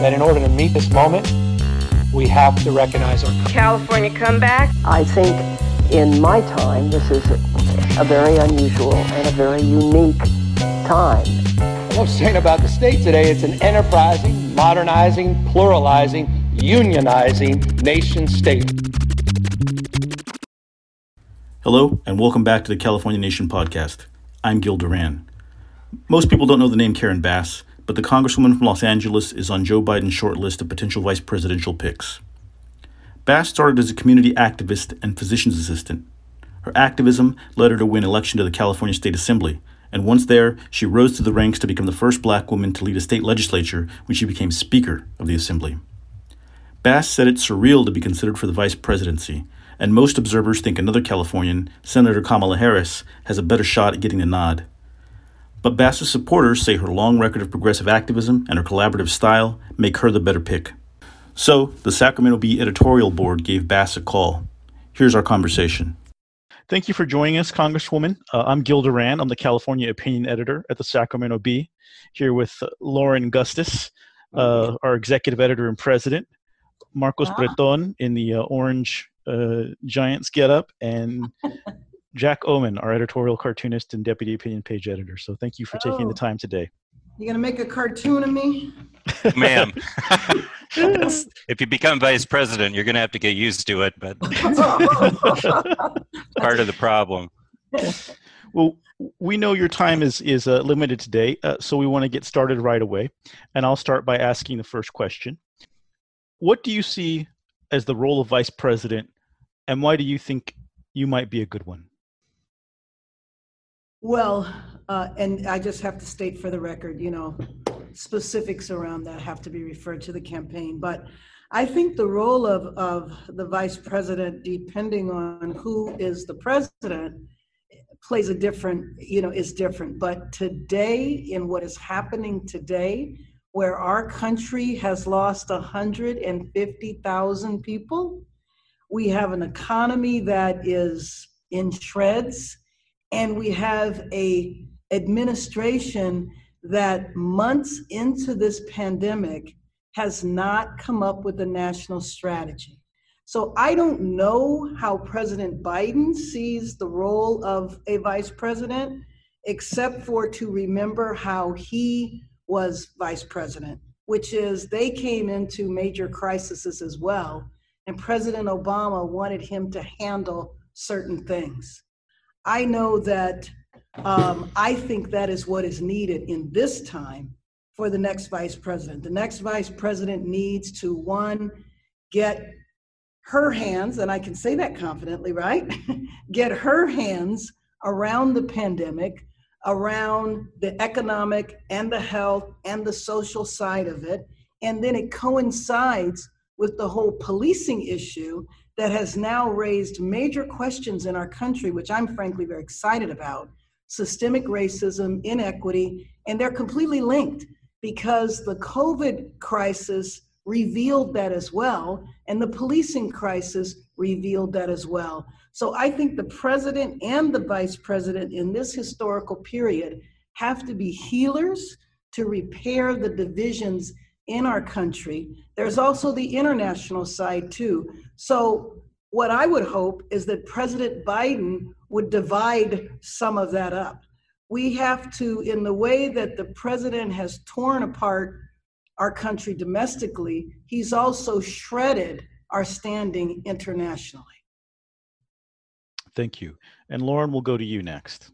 that in order to meet this moment, we have to recognize our California comeback. I think in my time, this is a very unusual and a very unique time. What I'm saying about the state today, it's an enterprising, modernizing, pluralizing, unionizing nation state. Hello, and welcome back to the California Nation podcast. I'm Gil Duran. Most people don't know the name Karen Bass, but the Congresswoman from Los Angeles is on Joe Biden's short list of potential vice presidential picks. Bass started as a community activist and physician's assistant. Her activism led her to win election to the California State Assembly, and once there, she rose through the ranks to become the first black woman to lead a state legislature when she became Speaker of the Assembly. Bass said it's surreal to be considered for the vice presidency, and most observers think another Californian, Senator Kamala Harris, has a better shot at getting the nod. But Bass's supporters say her long record of progressive activism and her collaborative style make her the better pick. So, the Sacramento Bee editorial board gave Bass a call. Here's our conversation. Thank you for joining us, Congresswoman. Uh, I'm Gil Duran. I'm the California opinion editor at the Sacramento Bee, here with Lauren Gustus, uh, our executive editor and president, Marcos ah. Breton in the uh, orange uh, Giants get up, and Jack Ohman, our editorial cartoonist and deputy opinion page editor. So thank you for oh. taking the oh. time today. You gonna make a cartoon of me? Ma'am. if you become vice president, you're gonna have to get used to it, but part of the problem. Well, we know your time is is uh, limited today, uh, so we want to get started right away. And I'll start by asking the first question: What do you see as the role of vice president and why do you think you might be a good one? Well, uh, and I just have to state for the record, you know, specifics around that have to be referred to the campaign. But I think the role of, of the vice president, depending on who is the president, plays a different, you know, is different. But today, in what is happening today, where our country has lost 150,000 people, we have an economy that is in shreds, and we have a administration that months into this pandemic has not come up with a national strategy. So I don't know how President Biden sees the role of a vice president, except for to remember how he was vice president, which is they came into major crises as well and President Obama wanted him to handle certain things. I know that um, I think that is what is needed in this time for the next vice president. The next vice president needs to, one, get her hands, and I can say that confidently, right? get her hands around the pandemic, around the economic and the health and the social side of it. And then it coincides with the whole policing issue that has now raised major questions in our country, which I'm frankly very excited about systemic racism, inequity, and they're completely linked because the COVID crisis revealed that as well, and the policing crisis revealed that as well. So I think the president and the vice president in this historical period have to be healers to repair the divisions in our country. There's also the international side too. So, what I would hope is that President Biden would divide some of that up. We have to, in the way that the president has torn apart our country domestically, he's also shredded our standing internationally. Thank you. And Lauren, we'll go to you next.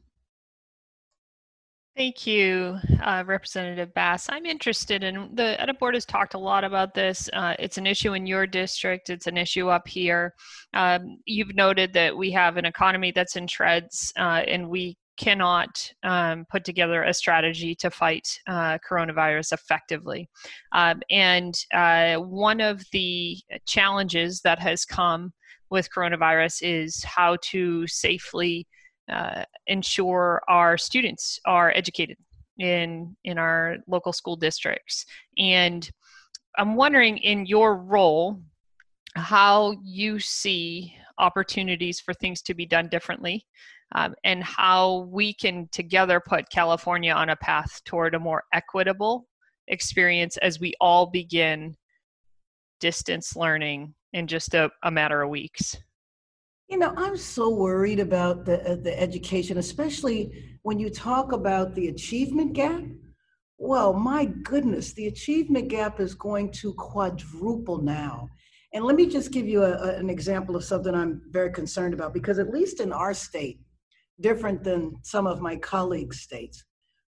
Thank you, uh, Representative Bass. I'm interested in the Edit Board has talked a lot about this. Uh, it's an issue in your district, it's an issue up here. Um, you've noted that we have an economy that's in shreds uh, and we cannot um, put together a strategy to fight uh, coronavirus effectively. Um, and uh, one of the challenges that has come with coronavirus is how to safely uh, ensure our students are educated in in our local school districts and i'm wondering in your role how you see opportunities for things to be done differently um, and how we can together put california on a path toward a more equitable experience as we all begin distance learning in just a, a matter of weeks? You know, I'm so worried about the uh, the education, especially when you talk about the achievement gap. Well, my goodness, the achievement gap is going to quadruple now. And let me just give you a, a, an example of something I'm very concerned about because, at least in our state, different than some of my colleagues' states,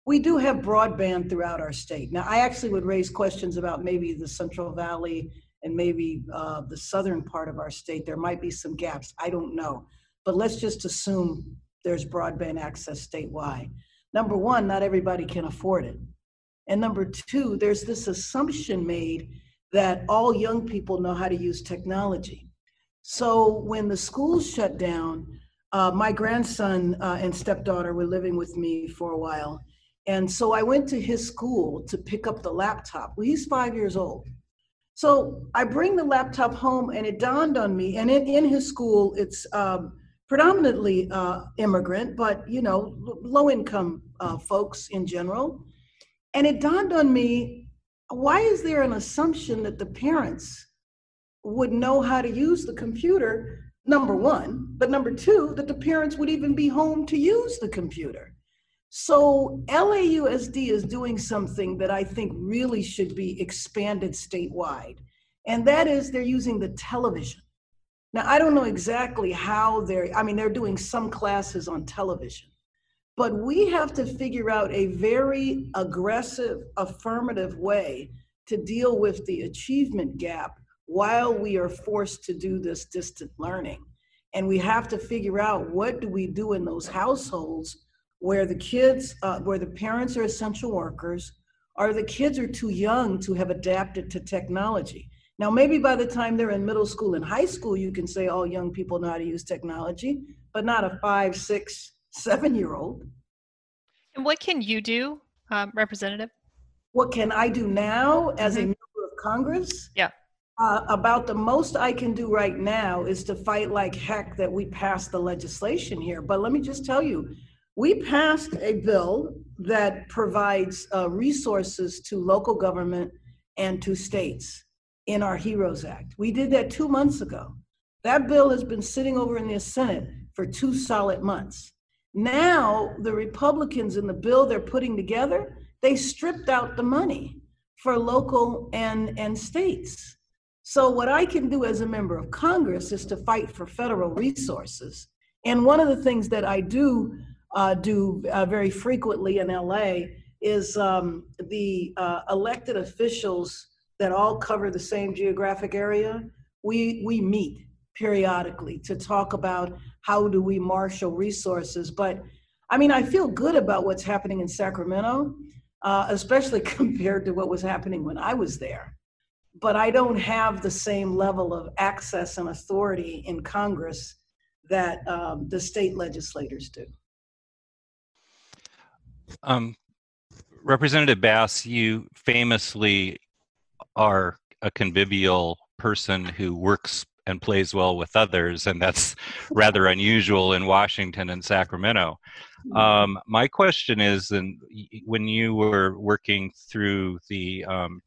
we do have broadband throughout our state. Now, I actually would raise questions about maybe the Central Valley and maybe uh, the southern part of our state. There might be some gaps. I don't know. But let's just assume there's broadband access statewide. Number one, not everybody can afford it. And number two, there's this assumption made that all young people know how to use technology. So when the schools shut down, uh, my grandson uh, and stepdaughter were living with me for a while. And so I went to his school to pick up the laptop. Well, he's five years old. So I bring the laptop home, and it dawned on me. And in, in his school, it's um, predominantly uh, immigrant, but you know, low income uh, folks in general. And it dawned on me why is there an assumption that the parents would know how to use the computer? Number one, but number two, that the parents would even be home to use the computer. So LAUSD is doing something that I think really should be expanded statewide, and that is they're using the television. Now, I don't know exactly how they're, I mean, they're doing some classes on television, but we have to figure out a very aggressive, affirmative way to deal with the achievement gap while we are forced to do this distant learning. And we have to figure out what do we do in those households where the kids, uh, where the parents are essential workers, or the kids are too young to have adapted to technology. Now, maybe by the time they're in middle school and high school, you can say all young people know how to use technology, but not a five, six, seven year old. And what can you do, um, Representative? What can I do now as mm-hmm. a member of Congress? Yeah. Uh, about the most I can do right now is to fight like heck that we pass the legislation here. But let me just tell you, we passed a bill that provides uh, resources to local government and to states in our HEROES Act. We did that two months ago. That bill has been sitting over in the Senate for two solid months. Now, the Republicans in the bill they're putting together, they stripped out the money for local and, and states. So, what I can do as a member of Congress is to fight for federal resources. And one of the things that I do uh, do uh, very frequently in LA is um, the uh, elected officials that all cover the same geographic area. We we meet periodically to talk about how do we marshal resources. But I mean, I feel good about what's happening in Sacramento, uh, especially compared to what was happening when I was there. But I don't have the same level of access and authority in Congress that um, the state legislators do. Um, Representative Bass, you famously are a convivial person who works and plays well with others, and that's rather unusual in Washington and Sacramento. Mm-hmm. Um, my question is, and when you were working through the um,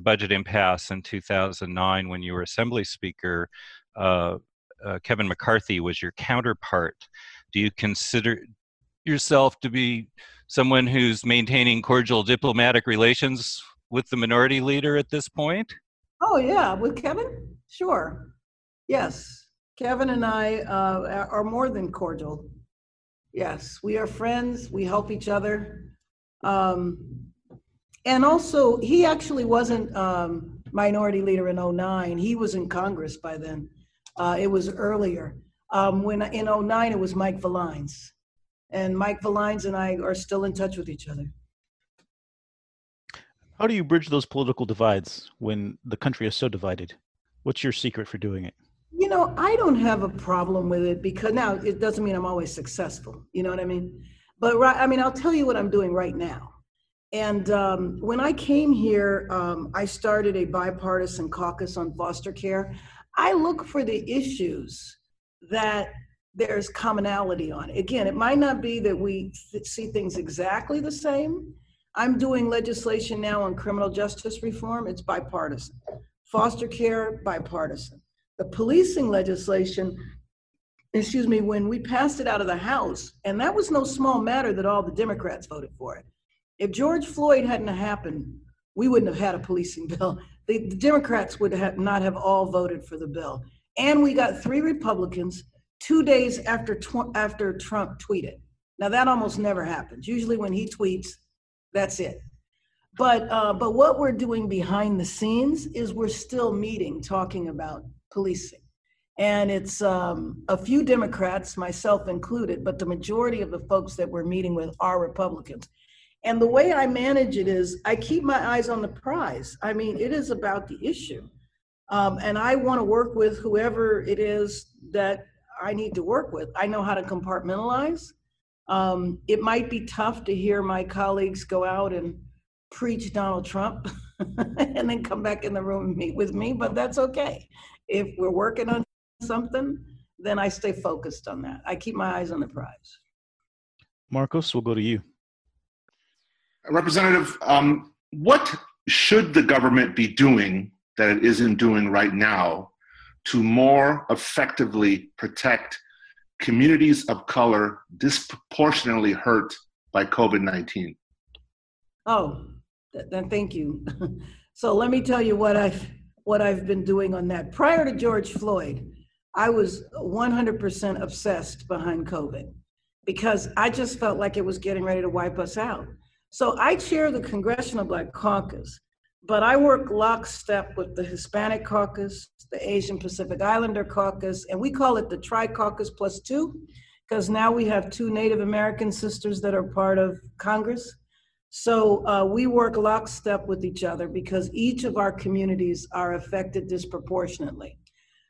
budget impasse in 2009, when you were Assembly Speaker, uh, uh, Kevin McCarthy was your counterpart. Do you consider yourself to be someone who's maintaining cordial diplomatic relations with the minority leader at this point? Oh, yeah, with Kevin? Sure. Yes. Kevin and I uh, are more than cordial. Yes, we are friends. We help each other. Um, and also, he actually wasn't um, minority leader in 09. He was in Congress by then. Uh, it was earlier. Um, when in 09, it was Mike Villines. And Mike Villines and I are still in touch with each other. How do you bridge those political divides when the country is so divided? What's your secret for doing it? You know, I don't have a problem with it because now it doesn't mean I'm always successful. You know what I mean? But right, I mean, I'll tell you what I'm doing right now. And um, when I came here, um, I started a bipartisan caucus on foster care. I look for the issues that there's commonality on. it. Again, it might not be that we th- see things exactly the same, I'm doing legislation now on criminal justice reform. It's bipartisan. Foster care, bipartisan. The policing legislation, excuse me, when we passed it out of the House, and that was no small matter that all the Democrats voted for it. If George Floyd hadn't happened, we wouldn't have had a policing bill. The, the Democrats would have not have all voted for the bill. And we got three Republicans two days after, tw- after Trump tweeted. Now that almost never happens. Usually when he tweets, that's it. But uh, but what we're doing behind the scenes is we're still meeting, talking about policing, and it's um, a few Democrats, myself included, but the majority of the folks that we're meeting with are Republicans. And the way I manage it is I keep my eyes on the prize. I mean, it is about the issue. Um, and I want to work with whoever it is that I need to work with. I know how to compartmentalize. Um, it might be tough to hear my colleagues go out and preach Donald Trump and then come back in the room and meet with me, but that's okay. If we're working on something, then I stay focused on that. I keep my eyes on the prize. Marcos, we'll go to you. Representative, um, what should the government be doing that it isn't doing right now to more effectively protect communities of color disproportionately hurt by COVID 19? Oh, then thank you. so let me tell you what I've what I've been doing on that. Prior to George Floyd, I was 100% obsessed behind COVID because I just felt like it was getting ready to wipe us out. So I chair the Congressional Black Caucus, but I work lockstep with the Hispanic Caucus, the Asian Pacific Islander Caucus, and we call it the Tri Caucus Plus Two, because now we have two Native American sisters that are part of Congress. So uh, we work lockstep with each other because each of our communities are affected disproportionately.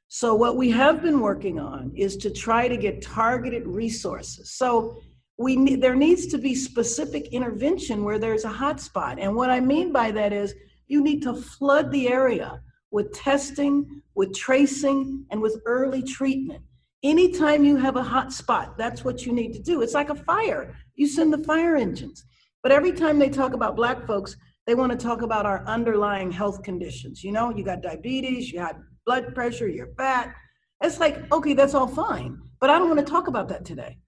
So what we have been working on is to try to get targeted resources. So we need, there needs to be specific intervention where there's a hotspot. And what I mean by that is you need to flood the area with testing, with tracing, and with early treatment. Anytime you have a hot spot, that's what you need to do. It's like a fire. You send the fire engines. But every time they talk about black folks, they want to talk about our underlying health conditions. You know, you got diabetes, you got blood pressure, you're fat. It's like, okay, that's all fine, but I don't want to talk about that today.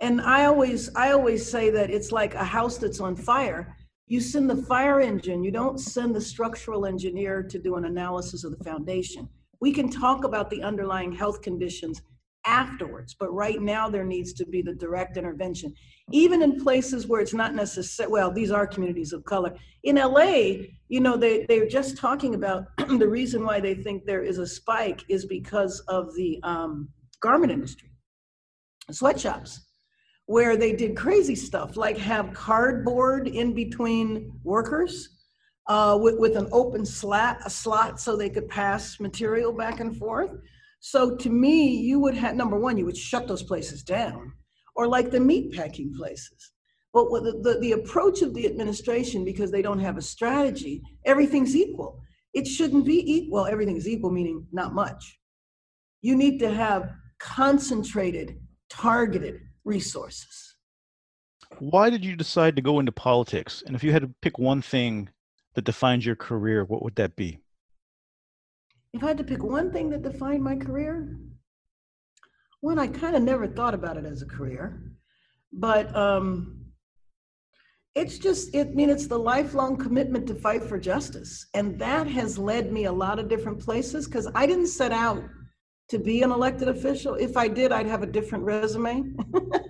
And I always, I always say that it's like a house that's on fire. You send the fire engine, you don't send the structural engineer to do an analysis of the foundation. We can talk about the underlying health conditions afterwards. But right now, there needs to be the direct intervention. Even in places where it's not necessary, well, these are communities of color. In LA, you know, they, they're just talking about the reason why they think there is a spike is because of the um, garment industry, sweatshops, where they did crazy stuff like have cardboard in between workers. Uh, with, with an open slat, a slot so they could pass material back and forth. So to me, you would have number one, you would shut those places down, or like the meat packing places. But the, the, the approach of the administration, because they don't have a strategy, everything's equal. It shouldn't be equal. Everything's equal, meaning not much. You need to have concentrated, targeted resources. Why did you decide to go into politics? And if you had to pick one thing that defines your career, what would that be? If I had to pick one thing that defined my career, one, I kind of never thought about it as a career, but um, it's just, it, I mean, it's the lifelong commitment to fight for justice. And that has led me a lot of different places because I didn't set out to be an elected official. If I did, I'd have a different resume.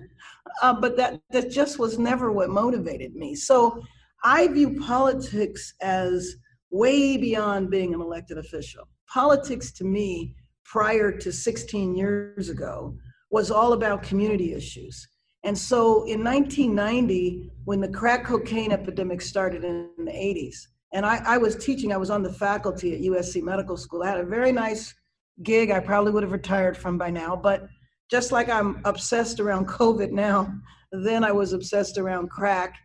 uh, but that, that just was never what motivated me. So I view politics as way beyond being an elected official politics to me prior to 16 years ago was all about community issues. And so in 1990, when the crack cocaine epidemic started in the 80s, and I, I, was teaching, I was on the faculty at USC Medical School. I had a very nice gig I probably would have retired from by now, but just like I'm obsessed around COVID now, then I was obsessed around crack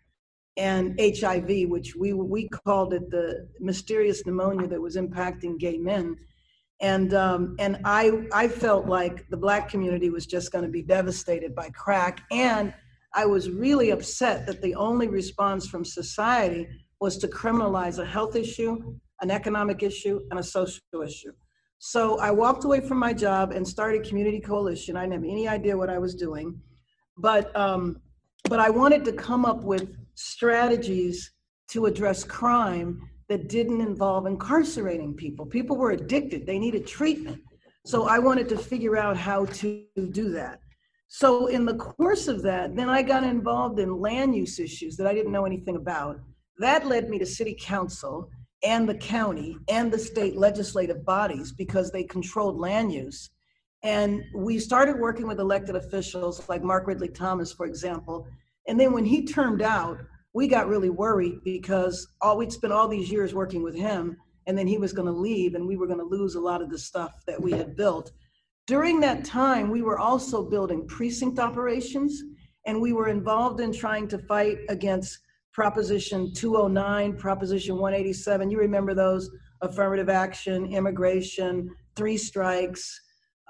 and HIV, which we we called it the mysterious pneumonia that was impacting gay men. And um, and I I felt like the black community was just going to be devastated by crack, and I was really upset that the only response from society was to criminalize a health issue, an economic issue, and a social issue. So I walked away from my job and started Community Coalition. I didn't have any idea what I was doing, but um, but I wanted to come up with strategies to address crime that didn't involve incarcerating people. People were addicted; they needed treatment. So I wanted to figure out how to do that. So in the course of that, then I got involved in land use issues that I didn't know anything about. That led me to city council and the county and the state legislative bodies because they controlled land use. And we started working with elected officials like Mark Ridley Thomas, for example. And then when he turned out, we got really worried because all we'd spent all these years working with him, and then he was going to leave, and we were going to lose a lot of the stuff that we had built. During that time, we were also building precinct operations, and we were involved in trying to fight against Proposition 209, Proposition 187. You remember those affirmative action, immigration, three strikes.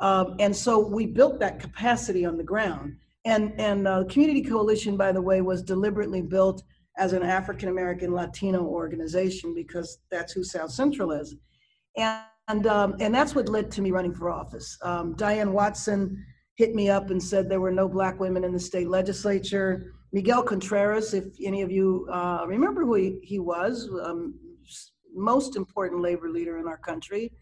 Um, and so we built that capacity on the ground. And, and uh, Community Coalition, by the way, was deliberately built as an African American Latino organization because that's who South Central is. And, and, um, and that's what led to me running for office. Um, Diane Watson hit me up and said there were no black women in the state legislature. Miguel Contreras, if any of you uh, remember who he, he was, um, most important labor leader in our country.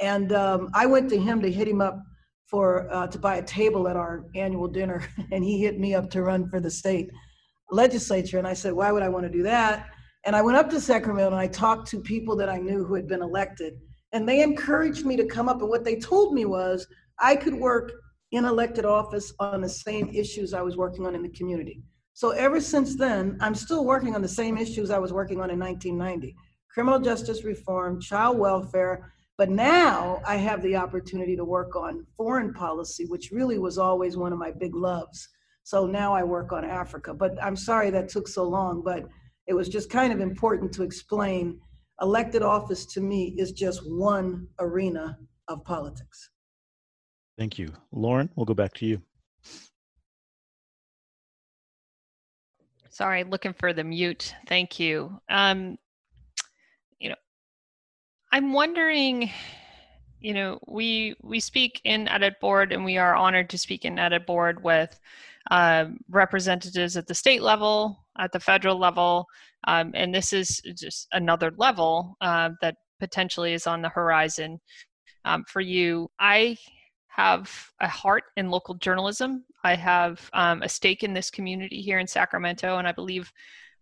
And um, I went to him to hit him up for uh, to buy a table at our annual dinner, and he hit me up to run for the state legislature. And I said, why would I want to do that? And I went up to Sacramento and I talked to people that I knew who had been elected, and they encouraged me to come up. And what they told me was I could work in elected office on the same issues I was working on in the community. So ever since then, I'm still working on the same issues I was working on in 1990 criminal justice reform, child welfare. But now I have the opportunity to work on foreign policy, which really was always one of my big loves. So now I work on Africa. But I'm sorry that took so long, but it was just kind of important to explain elected office to me is just one arena of politics. Thank you. Lauren, we'll go back to you. Sorry, looking for the mute. Thank you. Um, you know, I'm wondering, you know, we we speak in edit board, and we are honored to speak in edit board with uh, representatives at the state level, at the federal level, um, and this is just another level uh, that potentially is on the horizon um, for you. I have a heart in local journalism. I have um, a stake in this community here in Sacramento, and I believe,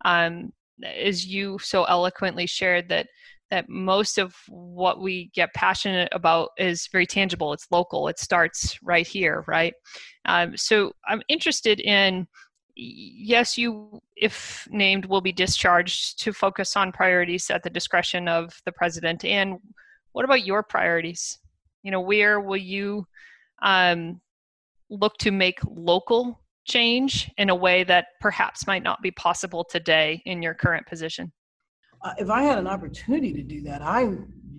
um, as you so eloquently shared, that that most of what we get passionate about is very tangible. It's local. It starts right here, right? Um, so I'm interested in. Yes, you, if named, will be discharged to focus on priorities at the discretion of the president. And what about your priorities? You know, where will you um, look to make local change in a way that perhaps might not be possible today in your current position? Uh, if I had an opportunity to do that, I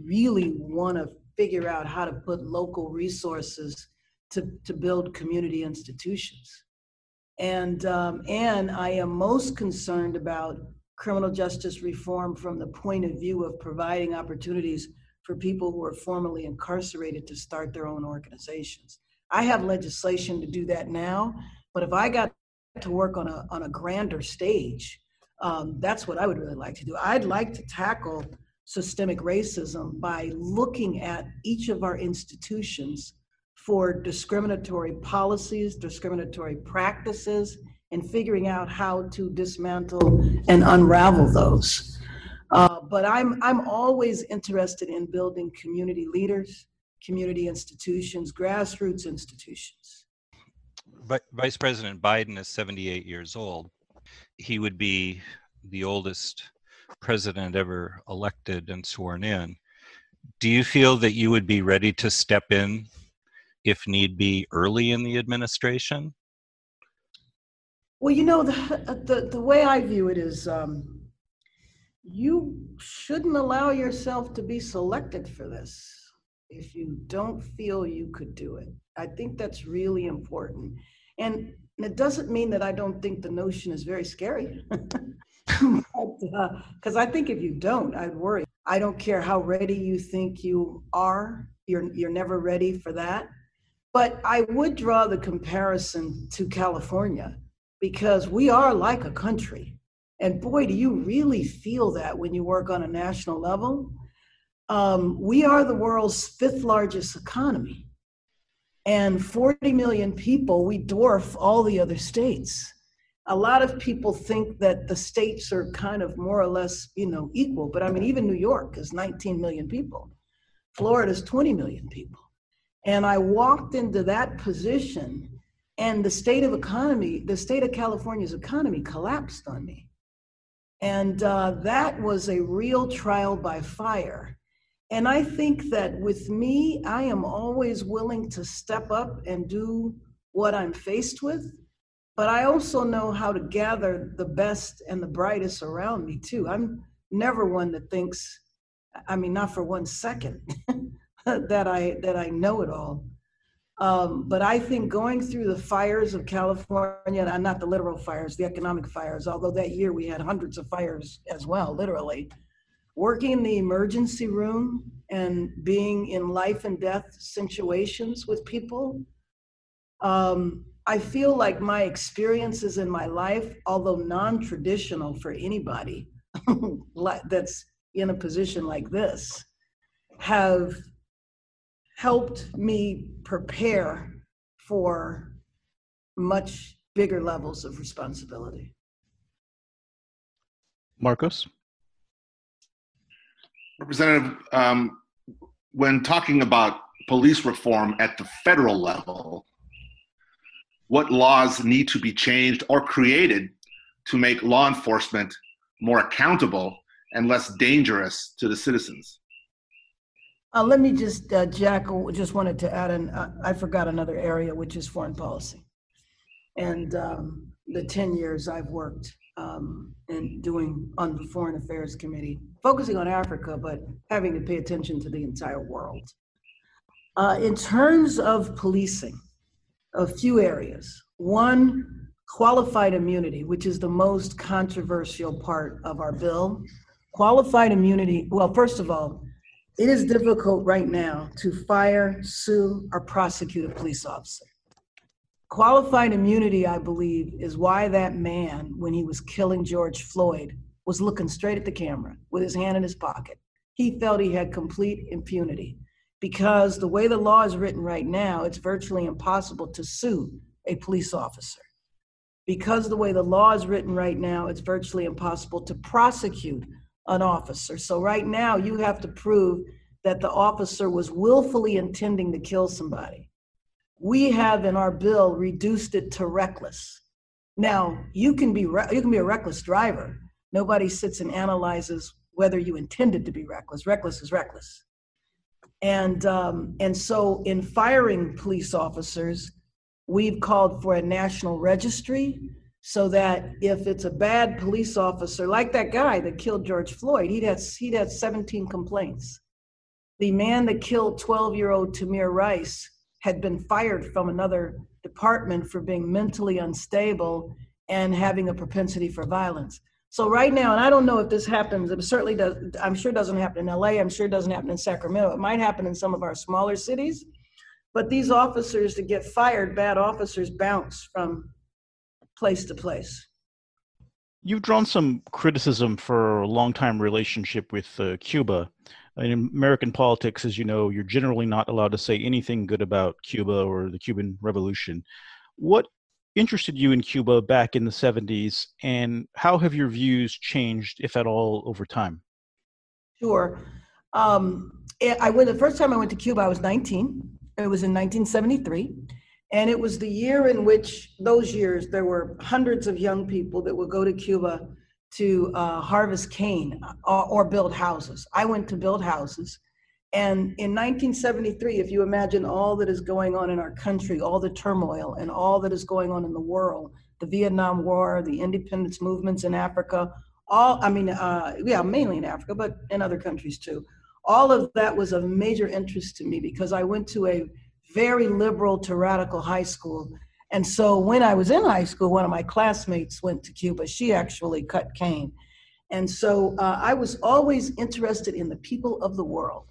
really want to figure out how to put local resources to, to build community institutions. And, um, and I am most concerned about criminal justice reform from the point of view of providing opportunities for people who are formerly incarcerated to start their own organizations. I have legislation to do that now, but if I got to work on a, on a grander stage, um, that's what I would really like to do. I'd like to tackle systemic racism by looking at each of our institutions for discriminatory policies, discriminatory practices, and figuring out how to dismantle and unravel those. Uh, but I'm, I'm always interested in building community leaders community institutions, grassroots institutions. Vice President Biden is 78 years old. He would be the oldest president ever elected and sworn in. Do you feel that you would be ready to step in, if need be, early in the administration? Well, you know, the, the, the way I view it is um, you shouldn't allow yourself to be selected for this if you don't feel you could do it. I think that's really important. And it doesn't mean that I don't think the notion is very scary. Because uh, I think if you don't, I'd worry. I don't care how ready you think you are, you're, you're never ready for that. But I would draw the comparison to California because we are like a country. And boy, do you really feel that when you work on a national level. Um, we are the world's fifth largest economy. And 40 million people, we dwarf all the other states. A lot of people think that the states are kind of more or less, you know, equal. But I mean, even New York is 19 million people. Florida is 20 million people. And I walked into that position and the state of economy, the state of California's economy collapsed on me. And uh, that was a real trial by fire. And I think that with me, I am always willing to step up and do what I'm faced with. But I also know how to gather the best and the brightest around me, too. I'm never one that thinks, I mean, not for one second, that I that I know it all. Um, but I think going through the fires of California, and not the literal fires, the economic fires, although that year we had hundreds of fires as well, literally, working in the emergency room and being in life and death situations with people, um, I feel like my experiences in my life, although non traditional for anybody that's in a position like this, have helped me prepare for much bigger levels of responsibility. Marcos? Representative, um, when talking about police reform at the federal level, what laws need to be changed or created to make law enforcement more accountable and less dangerous to the citizens? Uh, let me just, uh, Jack, just wanted to add an, uh, I forgot another area, which is foreign policy. And um, the 10 years I've worked um, in doing on the Foreign Affairs Committee, focusing on Africa, but having to pay attention to the entire world. Uh, in terms of policing, a few areas. One, qualified immunity, which is the most controversial part of our bill. Qualified immunity, well, first of all, it is difficult right now to fire, sue, or prosecute a police officer. Qualified immunity, I believe, is why that man, when he was killing George Floyd, was looking straight at the camera with his hand in his pocket. He felt he had complete impunity because the way the law is written right now, it's virtually impossible to sue a police officer. Because the way the law is written right now, it's virtually impossible to prosecute an officer. So right now, you have to prove that the officer was willfully intending to kill somebody. We have in our bill reduced it to reckless. Now, you can be you can be a reckless driver. Nobody sits and analyzes whether you intended to be reckless. Reckless is reckless. And um, and so in firing police officers, we've called for a national registry so that if it's a bad police officer, like that guy that killed George Floyd, he'd had, he'd had 17 complaints. The man that killed 12 year old Tamir Rice had been fired from another department for being mentally unstable and having a propensity for violence. So right now, and I don't know if this happens, it certainly does, I'm sure it doesn't happen in LA, I'm sure it doesn't happen in Sacramento. It might happen in some of our smaller cities. But these officers that get fired, bad officers bounce from place to place. You've drawn some criticism for a long-time relationship with uh, Cuba. In American politics, as you know, you're generally not allowed to say anything good about Cuba or the Cuban Revolution. What interested you in Cuba back in the 70s, and how have your views changed, if at all, over time? Sure. Um, I went the first time I went to Cuba. I was 19. It was in 1973. And it was the year in which, those years, there were hundreds of young people that would go to Cuba to uh, harvest cane or, uh, or build houses. I went to build houses. And in 1973, if you imagine all that is going on in our country, all the turmoil and all that is going on in the world, the Vietnam War, the independence movements in Africa, all, I mean, uh, yeah, mainly in Africa, but in other countries too. All of that was of major interest to me because I went to a very liberal to radical high school. And so when I was in high school, one of my classmates went to Cuba. She actually cut cane. And so uh, I was always interested in the people of the world.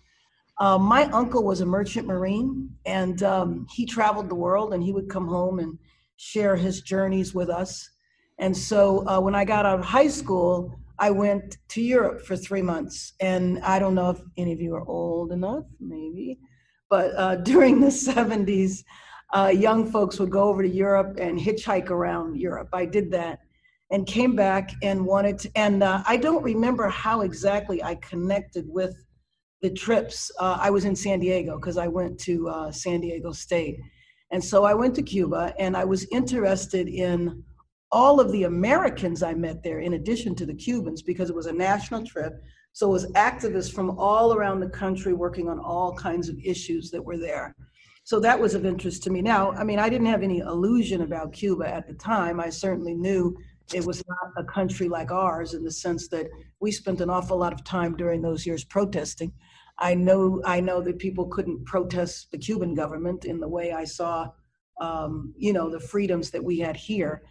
Uh, my uncle was a merchant marine, and um, he traveled the world, and he would come home and share his journeys with us. And so uh, when I got out of high school, I went to Europe for three months. And I don't know if any of you are old enough, maybe, but uh, during the 70s, uh, young folks would go over to Europe and hitchhike around Europe. I did that and came back and wanted to, and uh, I don't remember how exactly I connected with the trips. Uh, I was in San Diego because I went to uh, San Diego State. And so I went to Cuba and I was interested in all of the Americans I met there, in addition to the Cubans, because it was a national trip. So it was activists from all around the country working on all kinds of issues that were there. So that was of interest to me. Now, I mean, I didn't have any illusion about Cuba at the time. I certainly knew it was not a country like ours in the sense that we spent an awful lot of time during those years protesting. I know I know that people couldn't protest the Cuban government in the way I saw, um, you know, the freedoms that we had here.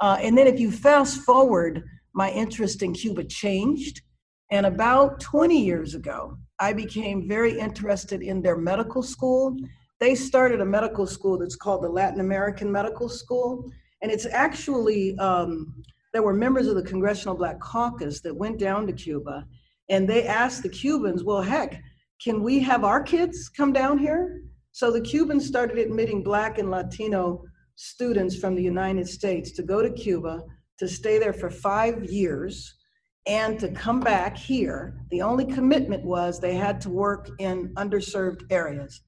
Uh, and then if you fast forward, my interest in Cuba changed. And about 20 years ago, I became very interested in their medical school. They started a medical school that's called the Latin American Medical School. And it's actually, um, there were members of the Congressional Black Caucus that went down to Cuba and they asked the Cubans, well, heck, can we have our kids come down here? So the Cubans started admitting Black and Latino students from the United States to go to Cuba, to stay there for five years, and to come back here. The only commitment was they had to work in underserved areas.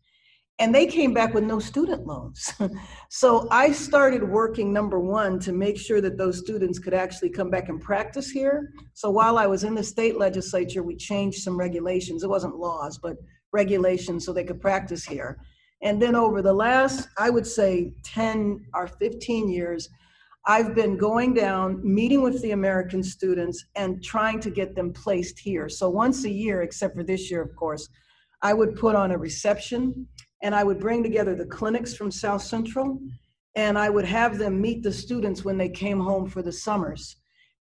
And they came back with no student loans. so I started working, number one, to make sure that those students could actually come back and practice here. So while I was in the state legislature, we changed some regulations. It wasn't laws, but regulations so they could practice here. And then over the last, I would say 10 or 15 years, I've been going down, meeting with the American students, and trying to get them placed here. So once a year, except for this year, of course, I would put on a reception and I would bring together the clinics from South Central and I would have them meet the students when they came home for the summers.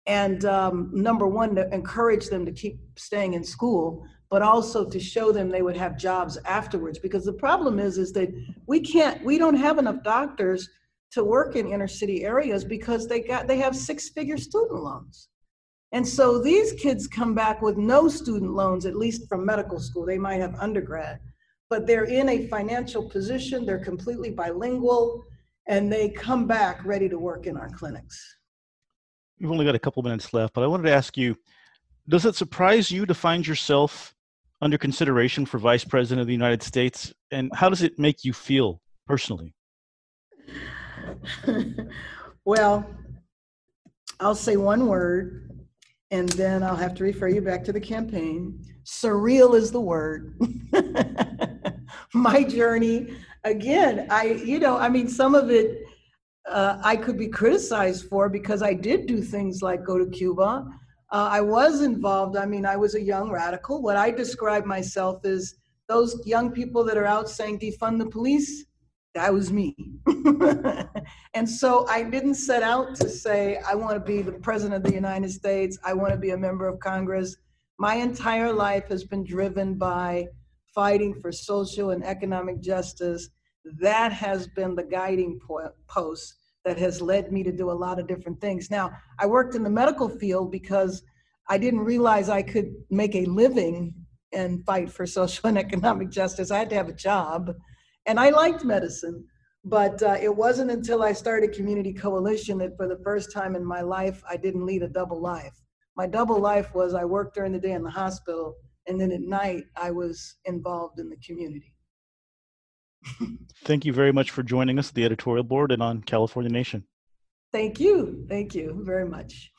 And um, number one, to encourage them to keep staying in school, but also to show them they would have jobs afterwards because the problem is is that we can't we don't have enough doctors to work in inner city areas because they got they have six figure student loans and so these kids come back with no student loans at least from medical school they might have undergrad but they're in a financial position they're completely bilingual and they come back ready to work in our clinics we've only got a couple minutes left but i wanted to ask you does it surprise you to find yourself under consideration for vice president of the United States? And how does it make you feel personally? well, I'll say one word and then I'll have to refer you back to the campaign. Surreal is the word. My journey, again, I, you know, I mean, some of it uh, I could be criticized for because I did do things like go to Cuba uh, I was involved. I mean, I was a young radical. What I describe myself is those young people that are out saying defund the police. That was me. and so I didn't set out to say, I want to be the president of the United States. I want to be a member of Congress. My entire life has been driven by fighting for social and economic justice. That has been the guiding post that has led me to do a lot of different things. Now, I worked in the medical field because I didn't realize I could make a living and fight for social and economic justice. I had to have a job, and I liked medicine. But uh, it wasn't until I started Community Coalition that for the first time in my life, I didn't lead a double life. My double life was I worked during the day in the hospital, and then at night, I was involved in the community. Thank you very much for joining us at the editorial board and on California Nation. Thank you. Thank you very much.